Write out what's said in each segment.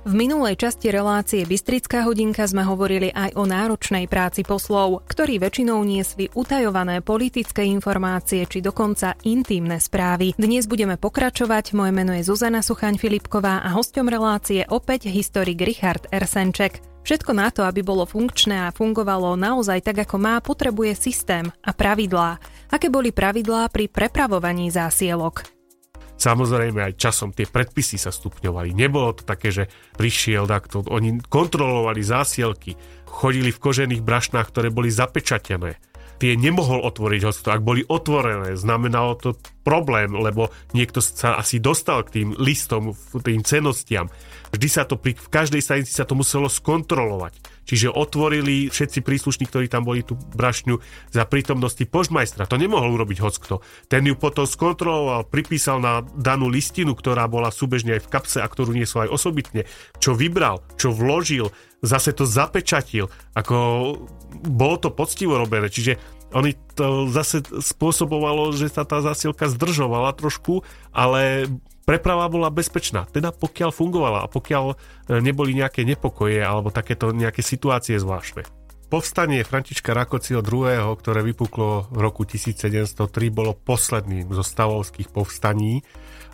V minulej časti relácie Bystrická hodinka sme hovorili aj o náročnej práci poslov, ktorí väčšinou niesli utajované politické informácie či dokonca intimné správy. Dnes budeme pokračovať, moje meno je Zuzana Suchaň Filipková a hosťom relácie opäť historik Richard Ersenček. Všetko na to, aby bolo funkčné a fungovalo naozaj tak, ako má, potrebuje systém a pravidlá. Aké boli pravidlá pri prepravovaní zásielok? Samozrejme aj časom tie predpisy sa stupňovali. Nebolo to také, že prišiel takto, oni kontrolovali zásielky, chodili v kožených brašnách, ktoré boli zapečatené tie nemohol otvoriť hosto. Ak boli otvorené, znamenalo to problém, lebo niekto sa asi dostal k tým listom, tým cenostiam. Vždy sa to pri, v každej stanici sa to muselo skontrolovať. Čiže otvorili všetci príslušní, ktorí tam boli tú brašňu za prítomnosti požmajstra. To nemohol urobiť hockto. Ten ju potom skontroloval, pripísal na danú listinu, ktorá bola súbežne aj v kapse a ktorú niesol aj osobitne. Čo vybral, čo vložil, zase to zapečatil. Ako bolo to poctivo robené. Čiže oni to zase spôsobovalo, že sa tá zásielka zdržovala trošku, ale preprava bola bezpečná, teda pokiaľ fungovala a pokiaľ e, neboli nejaké nepokoje alebo takéto nejaké situácie zvláštne. Povstanie Františka Rakociho II., ktoré vypuklo v roku 1703, bolo posledným zo stavovských povstaní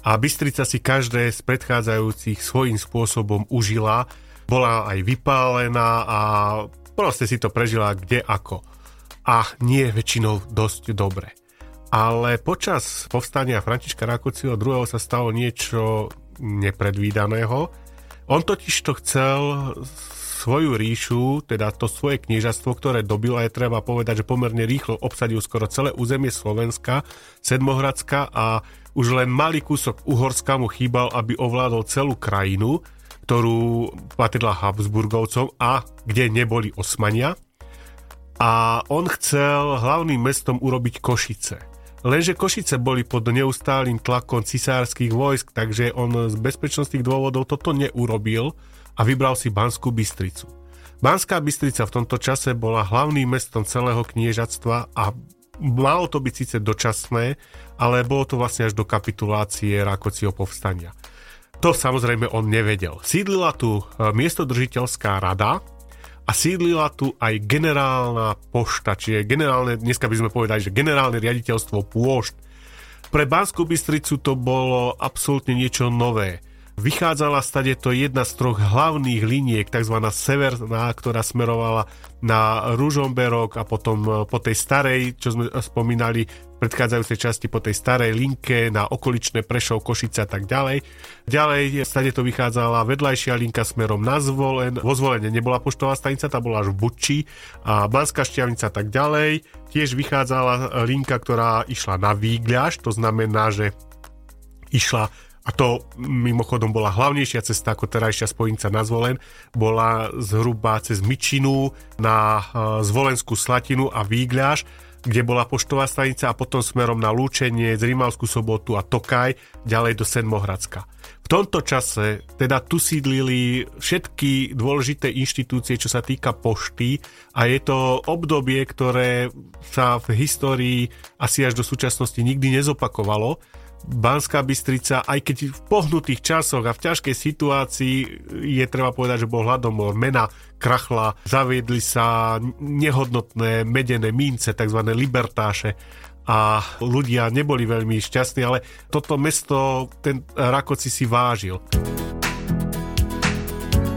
a Bystrica si každé z predchádzajúcich svojím spôsobom užila, bola aj vypálená a proste si to prežila kde ako a nie väčšinou dosť dobre. Ale počas povstania Františka Rakociho II. sa stalo niečo nepredvídaného. On totiž to chcel svoju ríšu, teda to svoje kniežastvo, ktoré dobil a je treba povedať, že pomerne rýchlo obsadil skoro celé územie Slovenska, Sedmohradska a už len malý kúsok Uhorska mu chýbal, aby ovládol celú krajinu, ktorú patrila Habsburgovcom a kde neboli Osmania a on chcel hlavným mestom urobiť Košice. Lenže Košice boli pod neustálým tlakom cisárskych vojsk, takže on z bezpečnostných dôvodov toto neurobil a vybral si Banskú Bystricu. Banská Bystrica v tomto čase bola hlavným mestom celého kniežatstva a malo to byť síce dočasné, ale bolo to vlastne až do kapitulácie Rákociho povstania. To samozrejme on nevedel. Sídlila tu e, miestodržiteľská rada, a sídlila tu aj generálna pošta, čiže generálne, dneska by sme povedali, že generálne riaditeľstvo pôšt. Pre Banskú Bystricu to bolo absolútne niečo nové. Vychádzala stade to jedna z troch hlavných liniek, tzv. severná, ktorá smerovala na Ružomberok a potom e, po tej starej, čo sme spomínali v predchádzajúcej časti, po tej starej linke na okoličné Prešov, Košice a tak ďalej. Ďalej stade to vychádzala vedľajšia linka smerom na Zvolen. Vo Zvolene nebola poštová stanica, tá bola až v Buči a Banská šťavnica a tak ďalej. Tiež vychádzala linka, ktorá išla na Výgľaš, to znamená, že išla a to mimochodom bola hlavnejšia cesta ako terajšia spojnica na Zvolen, bola zhruba cez Myčinu na e, Zvolenskú Slatinu a Výgľaš, kde bola poštová stanica a potom smerom na Lúčenie, Zrimalskú sobotu a Tokaj, ďalej do Senmohradska. V tomto čase teda tu sídlili všetky dôležité inštitúcie, čo sa týka pošty a je to obdobie, ktoré sa v histórii asi až do súčasnosti nikdy nezopakovalo Banská Bystrica, aj keď v pohnutých časoch a v ťažkej situácii je treba povedať, že bol hladomor, mena krachla, zaviedli sa nehodnotné medené mince, tzv. libertáše a ľudia neboli veľmi šťastní, ale toto mesto ten Rakoci si vážil.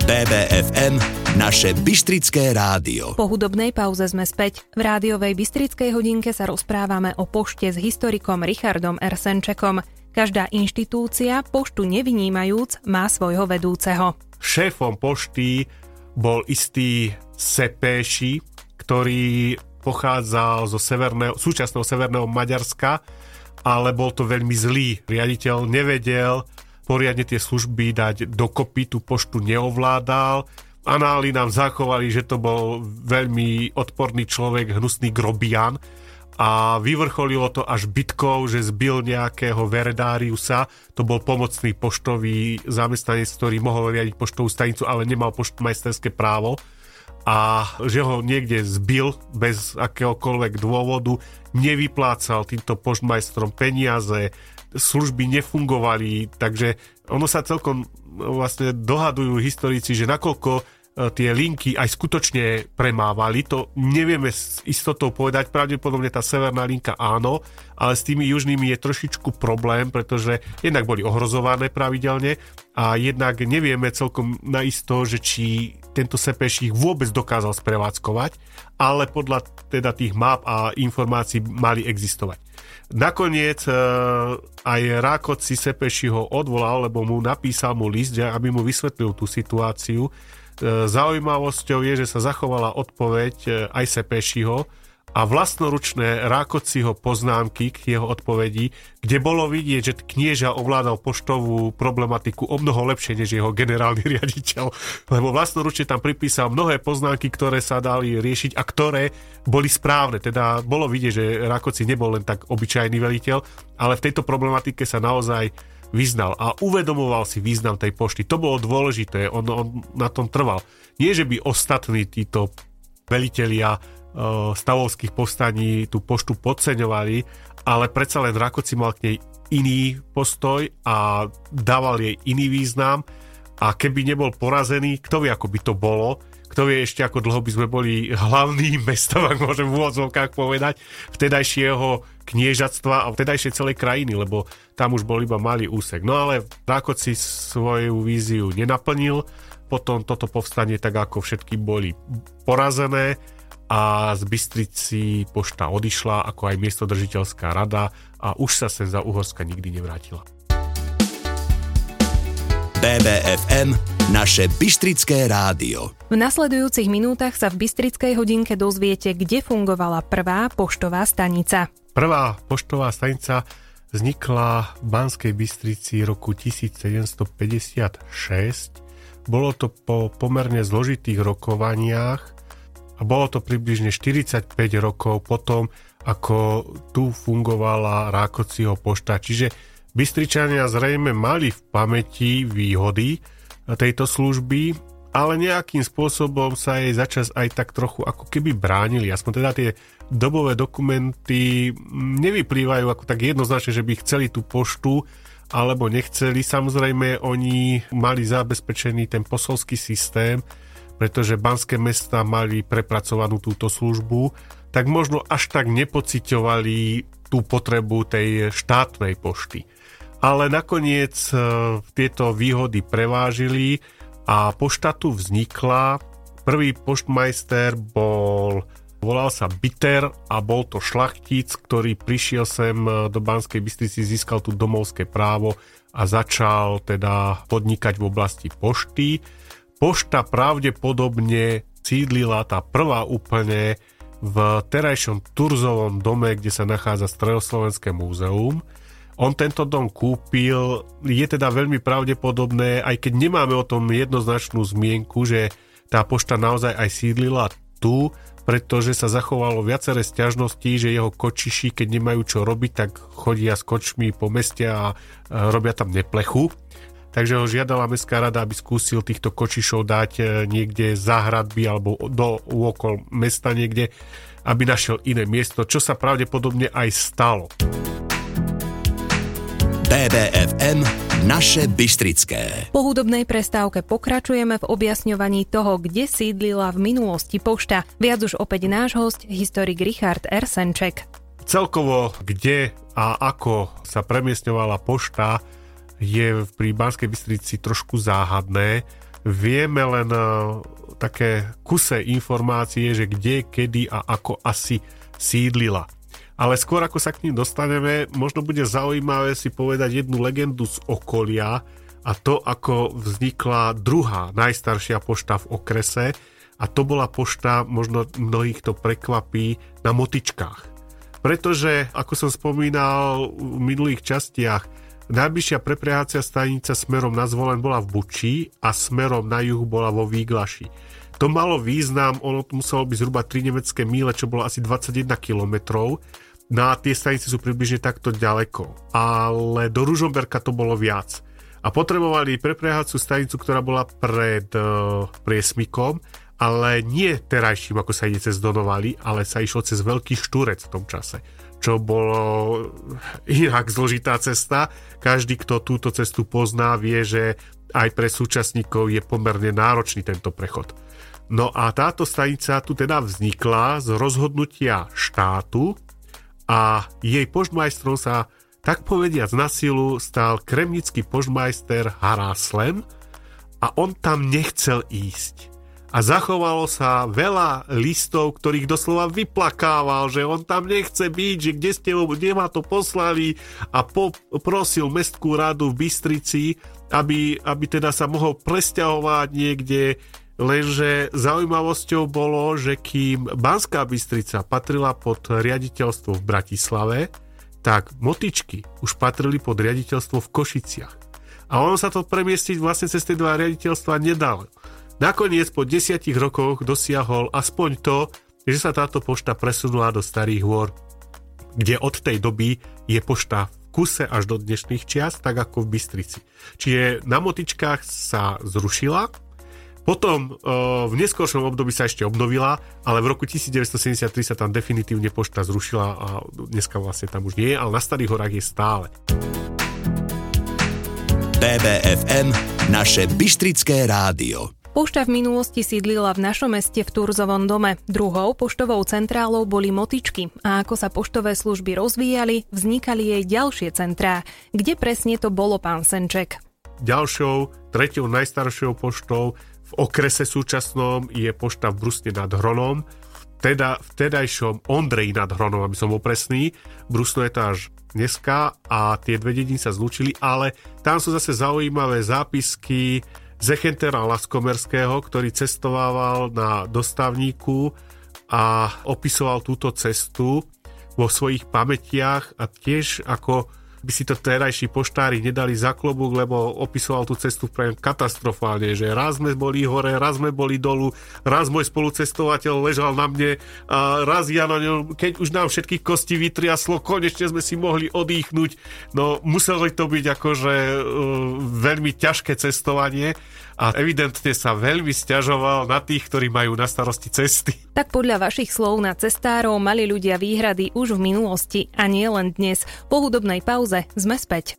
BBFM, naše Bystrické rádio. Po hudobnej pauze sme späť. V rádiovej Bystrickej hodinke sa rozprávame o pošte s historikom Richardom Ersenčekom. Každá inštitúcia, poštu nevynímajúc, má svojho vedúceho. Šéfom pošty bol istý Sepéši, ktorý pochádzal zo severného, súčasného severného Maďarska, ale bol to veľmi zlý. Riaditeľ nevedel, poriadne tie služby dať dokopy, tú poštu neovládal. Anály nám zachovali, že to bol veľmi odporný človek, hnusný grobian a vyvrcholilo to až bitkou, že zbil nejakého Verdáriusa, to bol pomocný poštový zamestnanec, ktorý mohol riadiť poštovú stanicu, ale nemal poštmajsterské právo a že ho niekde zbil bez akéhokoľvek dôvodu, nevyplácal týmto poštmajstrom peniaze, služby nefungovali, takže ono sa celkom vlastne dohadujú historici, že nakoľko tie linky aj skutočne premávali. To nevieme s istotou povedať, pravdepodobne tá severná linka áno, ale s tými južnými je trošičku problém, pretože jednak boli ohrozované pravidelne a jednak nevieme celkom naisto, že či tento Sepeš ich vôbec dokázal sprevádzkovať, ale podľa teda tých map a informácií mali existovať. Nakoniec e, aj Rákot si Sepeši ho odvolal, lebo mu napísal mu list, aby mu vysvetlil tú situáciu E, zaujímavosťou je, že sa zachovala odpoveď e, aj Sepešiho a vlastnoručné Rákociho poznámky k jeho odpovedi, kde bolo vidieť, že knieža ovládal poštovú problematiku o mnoho lepšie než jeho generálny riaditeľ, lebo vlastnoručne tam pripísal mnohé poznámky, ktoré sa dali riešiť a ktoré boli správne. Teda bolo vidieť, že Rákoci nebol len tak obyčajný veliteľ, ale v tejto problematike sa naozaj vyznal a uvedomoval si význam tej pošty. To bolo dôležité, on, on na tom trval. Nie, že by ostatní títo velitelia e, stavovských povstaní tú poštu podceňovali, ale predsa len Rakoci mal k nej iný postoj a dával jej iný význam a keby nebol porazený, kto vie, ako by to bolo, kto vie ešte, ako dlho by sme boli hlavným mestom, ak môžem v úvodzovkách povedať, vtedajšieho kniežatstva a vtedajšej celej krajiny, lebo tam už bol iba malý úsek. No ale Rákot si svoju víziu nenaplnil, potom toto povstanie, tak ako všetky boli porazené a z Bystrici pošta odišla, ako aj miestodržiteľská rada a už sa sem za Uhorska nikdy nevrátila. BBFM, naše Bystrické rádio. V nasledujúcich minútach sa v Bystrickej hodinke dozviete, kde fungovala prvá poštová stanica. Prvá poštová stanica vznikla v Banskej Bystrici roku 1756. Bolo to po pomerne zložitých rokovaniach a bolo to približne 45 rokov potom, ako tu fungovala Rákociho pošta. Čiže Bystričania zrejme mali v pamäti výhody tejto služby, ale nejakým spôsobom sa jej začas aj tak trochu ako keby bránili. Aspoň teda tie dobové dokumenty nevyplývajú ako tak jednoznačne, že by chceli tú poštu alebo nechceli. Samozrejme, oni mali zabezpečený ten posolský systém, pretože banské mesta mali prepracovanú túto službu, tak možno až tak nepociťovali tú potrebu tej štátnej pošty ale nakoniec e, tieto výhody prevážili a pošta tu vznikla. Prvý poštmajster bol, volal sa Bitter a bol to šlachtic, ktorý prišiel sem e, do Banskej Bystrici, získal tu domovské právo a začal teda podnikať v oblasti pošty. Pošta pravdepodobne sídlila tá prvá úplne v terajšom Turzovom dome, kde sa nachádza Stredoslovenské múzeum. On tento dom kúpil, je teda veľmi pravdepodobné, aj keď nemáme o tom jednoznačnú zmienku, že tá pošta naozaj aj sídlila tu, pretože sa zachovalo viaceré stiažnosti, že jeho kočiši, keď nemajú čo robiť, tak chodia s kočmi po meste a robia tam neplechu. Takže ho žiadala Mestská rada, aby skúsil týchto kočišov dať e, niekde za hradby alebo do okol mesta niekde, aby našiel iné miesto, čo sa pravdepodobne aj stalo. BBFM Naše Bystrické. Po hudobnej prestávke pokračujeme v objasňovaní toho, kde sídlila v minulosti pošta. Viac už opäť náš host, historik Richard Ersenček. Celkovo, kde a ako sa premiestňovala pošta, je pri Banskej Bystrici trošku záhadné. Vieme len e, také kuse informácie, že kde, kedy a ako asi sídlila. Ale skôr ako sa k ním dostaneme, možno bude zaujímavé si povedať jednu legendu z okolia a to, ako vznikla druhá najstaršia pošta v okrese a to bola pošta, možno mnohých to prekvapí, na motičkách. Pretože, ako som spomínal v minulých častiach, najbližšia preprehácia stanica smerom na zvolen bola v Buči a smerom na juh bola vo Výglaši. To malo význam, ono muselo byť zhruba 3 nemecké míle, čo bolo asi 21 kilometrov No a tie stanice sú približne takto ďaleko. Ale do Ružomberka to bolo viac. A potrebovali preprehádzú stanicu, ktorá bola pred uh, priesmikom, ale nie terajším, ako sa ide cez Donovali, ale sa išlo cez Veľký Štúrec v tom čase. čo bolo inak zložitá cesta. Každý, kto túto cestu pozná, vie, že aj pre súčasníkov je pomerne náročný tento prechod. No a táto stanica tu teda vznikla z rozhodnutia štátu a jej požmajstrom sa tak povediac na silu stal kremnický požmajster Haraslen a on tam nechcel ísť. A zachovalo sa veľa listov, ktorých doslova vyplakával, že on tam nechce byť, že kde ste kde ma to poslali. A poprosil mestskú radu v Bystrici, aby, aby teda sa mohol presťahovať niekde, lenže zaujímavosťou bolo, že kým Banská Bystrica patrila pod riaditeľstvo v Bratislave, tak motičky už patrili pod riaditeľstvo v Košiciach. A ono sa to premiestiť vlastne cez tie dva riaditeľstva nedalo. Nakoniec po desiatich rokoch dosiahol aspoň to, že sa táto pošta presunula do Starých hôr, kde od tej doby je pošta v kuse až do dnešných čias, tak ako v Bystrici. Čiže na motičkách sa zrušila, potom e, v neskôršom období sa ešte obnovila, ale v roku 1973 sa tam definitívne pošta zrušila a dneska vlastne tam už nie je, ale na Starých horách je stále. BBFM, naše Bystrické rádio. Pošta v minulosti sídlila v našom meste v Turzovom dome. Druhou poštovou centrálou boli motičky a ako sa poštové služby rozvíjali, vznikali jej ďalšie centrá. Kde presne to bolo, pán Senček? Ďalšou, tretiou najstaršou poštou v okrese súčasnom je pošta v Brusne nad Hronom, teda vtedajšom Ondrej nad Hronom, aby som bol presný. Brusno je to až dneska a tie dve dediny sa zlúčili, ale tam sú zase zaujímavé zápisky, Zechentera Laskomerského, ktorý cestovával na dostavníku a opisoval túto cestu vo svojich pamätiach a tiež ako by si to terajší poštári nedali za klobúk, lebo opisoval tú cestu pre katastrofálne, že raz sme boli hore, raz sme boli dolu, raz môj spolucestovateľ ležal na mne a raz ja na ňom, keď už nám všetky kosti vytriaslo, konečne sme si mohli odýchnuť. No muselo to byť akože uh, veľmi ťažké cestovanie a evidentne sa veľmi stiažoval na tých, ktorí majú na starosti cesty. Tak podľa vašich slov na cestárov mali ľudia výhrady už v minulosti a nie len dnes. Po hudobnej pauze sme späť.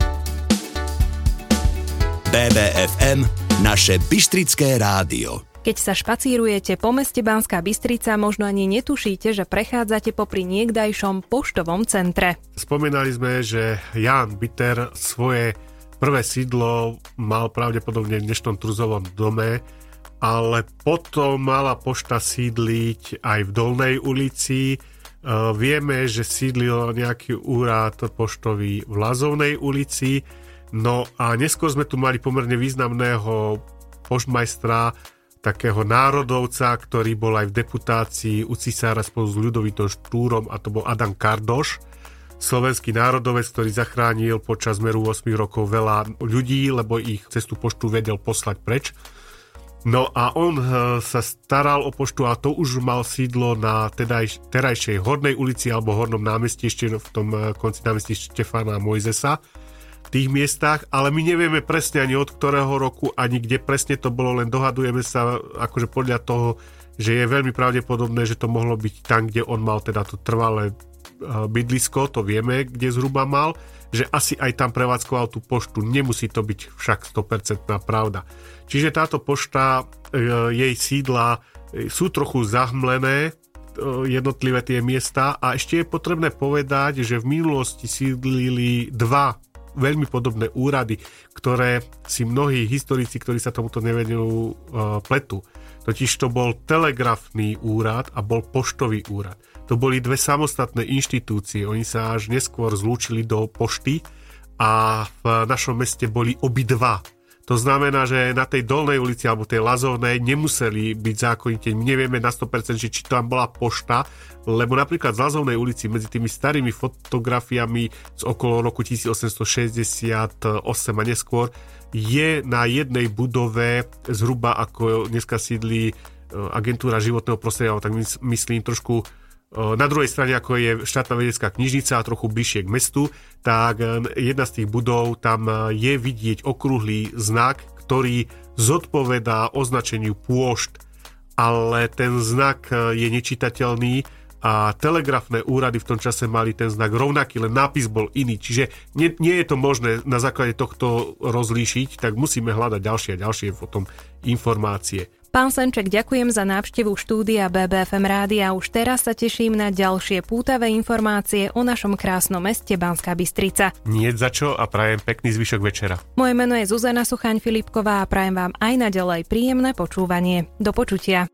BBFM, naše Bystrické rádio. Keď sa špacírujete po meste Banská Bystrica, možno ani netušíte, že prechádzate popri niekdajšom poštovom centre. Spomínali sme, že Jan Bitter svoje Prvé sídlo mal pravdepodobne v dnešnom Truzovom dome, ale potom mala pošta sídliť aj v Dolnej ulici. E, vieme, že sídlil nejaký úrad poštový v Lazovnej ulici. No a neskôr sme tu mali pomerne významného poštmajstra, takého národovca, ktorý bol aj v deputácii u cisára spolu s Ľudovitom Štúrom a to bol Adam Kardoš slovenský národovec, ktorý zachránil počas meru 8 rokov veľa ľudí, lebo ich cez tú poštu vedel poslať preč. No a on eh, sa staral o poštu a to už mal sídlo na tedaj, terajšej Hornej ulici alebo Hornom námestí, ešte v tom eh, konci námestí Štefana Mojzesa tých miestach, ale my nevieme presne ani od ktorého roku, ani kde presne to bolo, len dohadujeme sa akože podľa toho, že je veľmi pravdepodobné, že to mohlo byť tam, kde on mal teda to trvalé bydlisko, to vieme, kde zhruba mal, že asi aj tam prevádzkoval tú poštu. Nemusí to byť však 100% pravda. Čiže táto pošta, e, jej sídla e, sú trochu zahmlené, jednotlivé tie miesta a ešte je potrebné povedať, že v minulosti sídlili dva veľmi podobné úrady, ktoré si mnohí historici, ktorí sa tomuto nevenujú, pletu. Totiž to bol telegrafný úrad a bol poštový úrad to boli dve samostatné inštitúcie. Oni sa až neskôr zlúčili do pošty a v našom meste boli obidva. To znamená, že na tej dolnej ulici alebo tej Lazovnej nemuseli byť zákonite. My nevieme na 100%, že či tam bola pošta, lebo napríklad z Lazovnej ulici medzi tými starými fotografiami z okolo roku 1868 a neskôr je na jednej budove zhruba ako dneska sídli e, agentúra životného prostredia, tak myslím trošku na druhej strane, ako je štátna vedecká knižnica a trochu bližšie k mestu, tak jedna z tých budov, tam e, je vidieť okrúhly znak, ktorý zodpovedá označeniu pôšt, ale ten znak e, je nečitateľný a telegrafné úrady v tom čase mali ten znak rovnaký, len nápis bol iný. Čiže nie, nie je to možné na základe tohto rozlíšiť, tak musíme hľadať ďalšie a ďalšie potom informácie. Pán Senček, ďakujem za návštevu štúdia BBFM rádia. Už teraz sa teším na ďalšie pútavé informácie o našom krásnom meste Banská Bystrica. Nie za čo a prajem pekný zvyšok večera. Moje meno je Zuzana Suchaň Filipková a prajem vám aj naďalej príjemné počúvanie. Do počutia.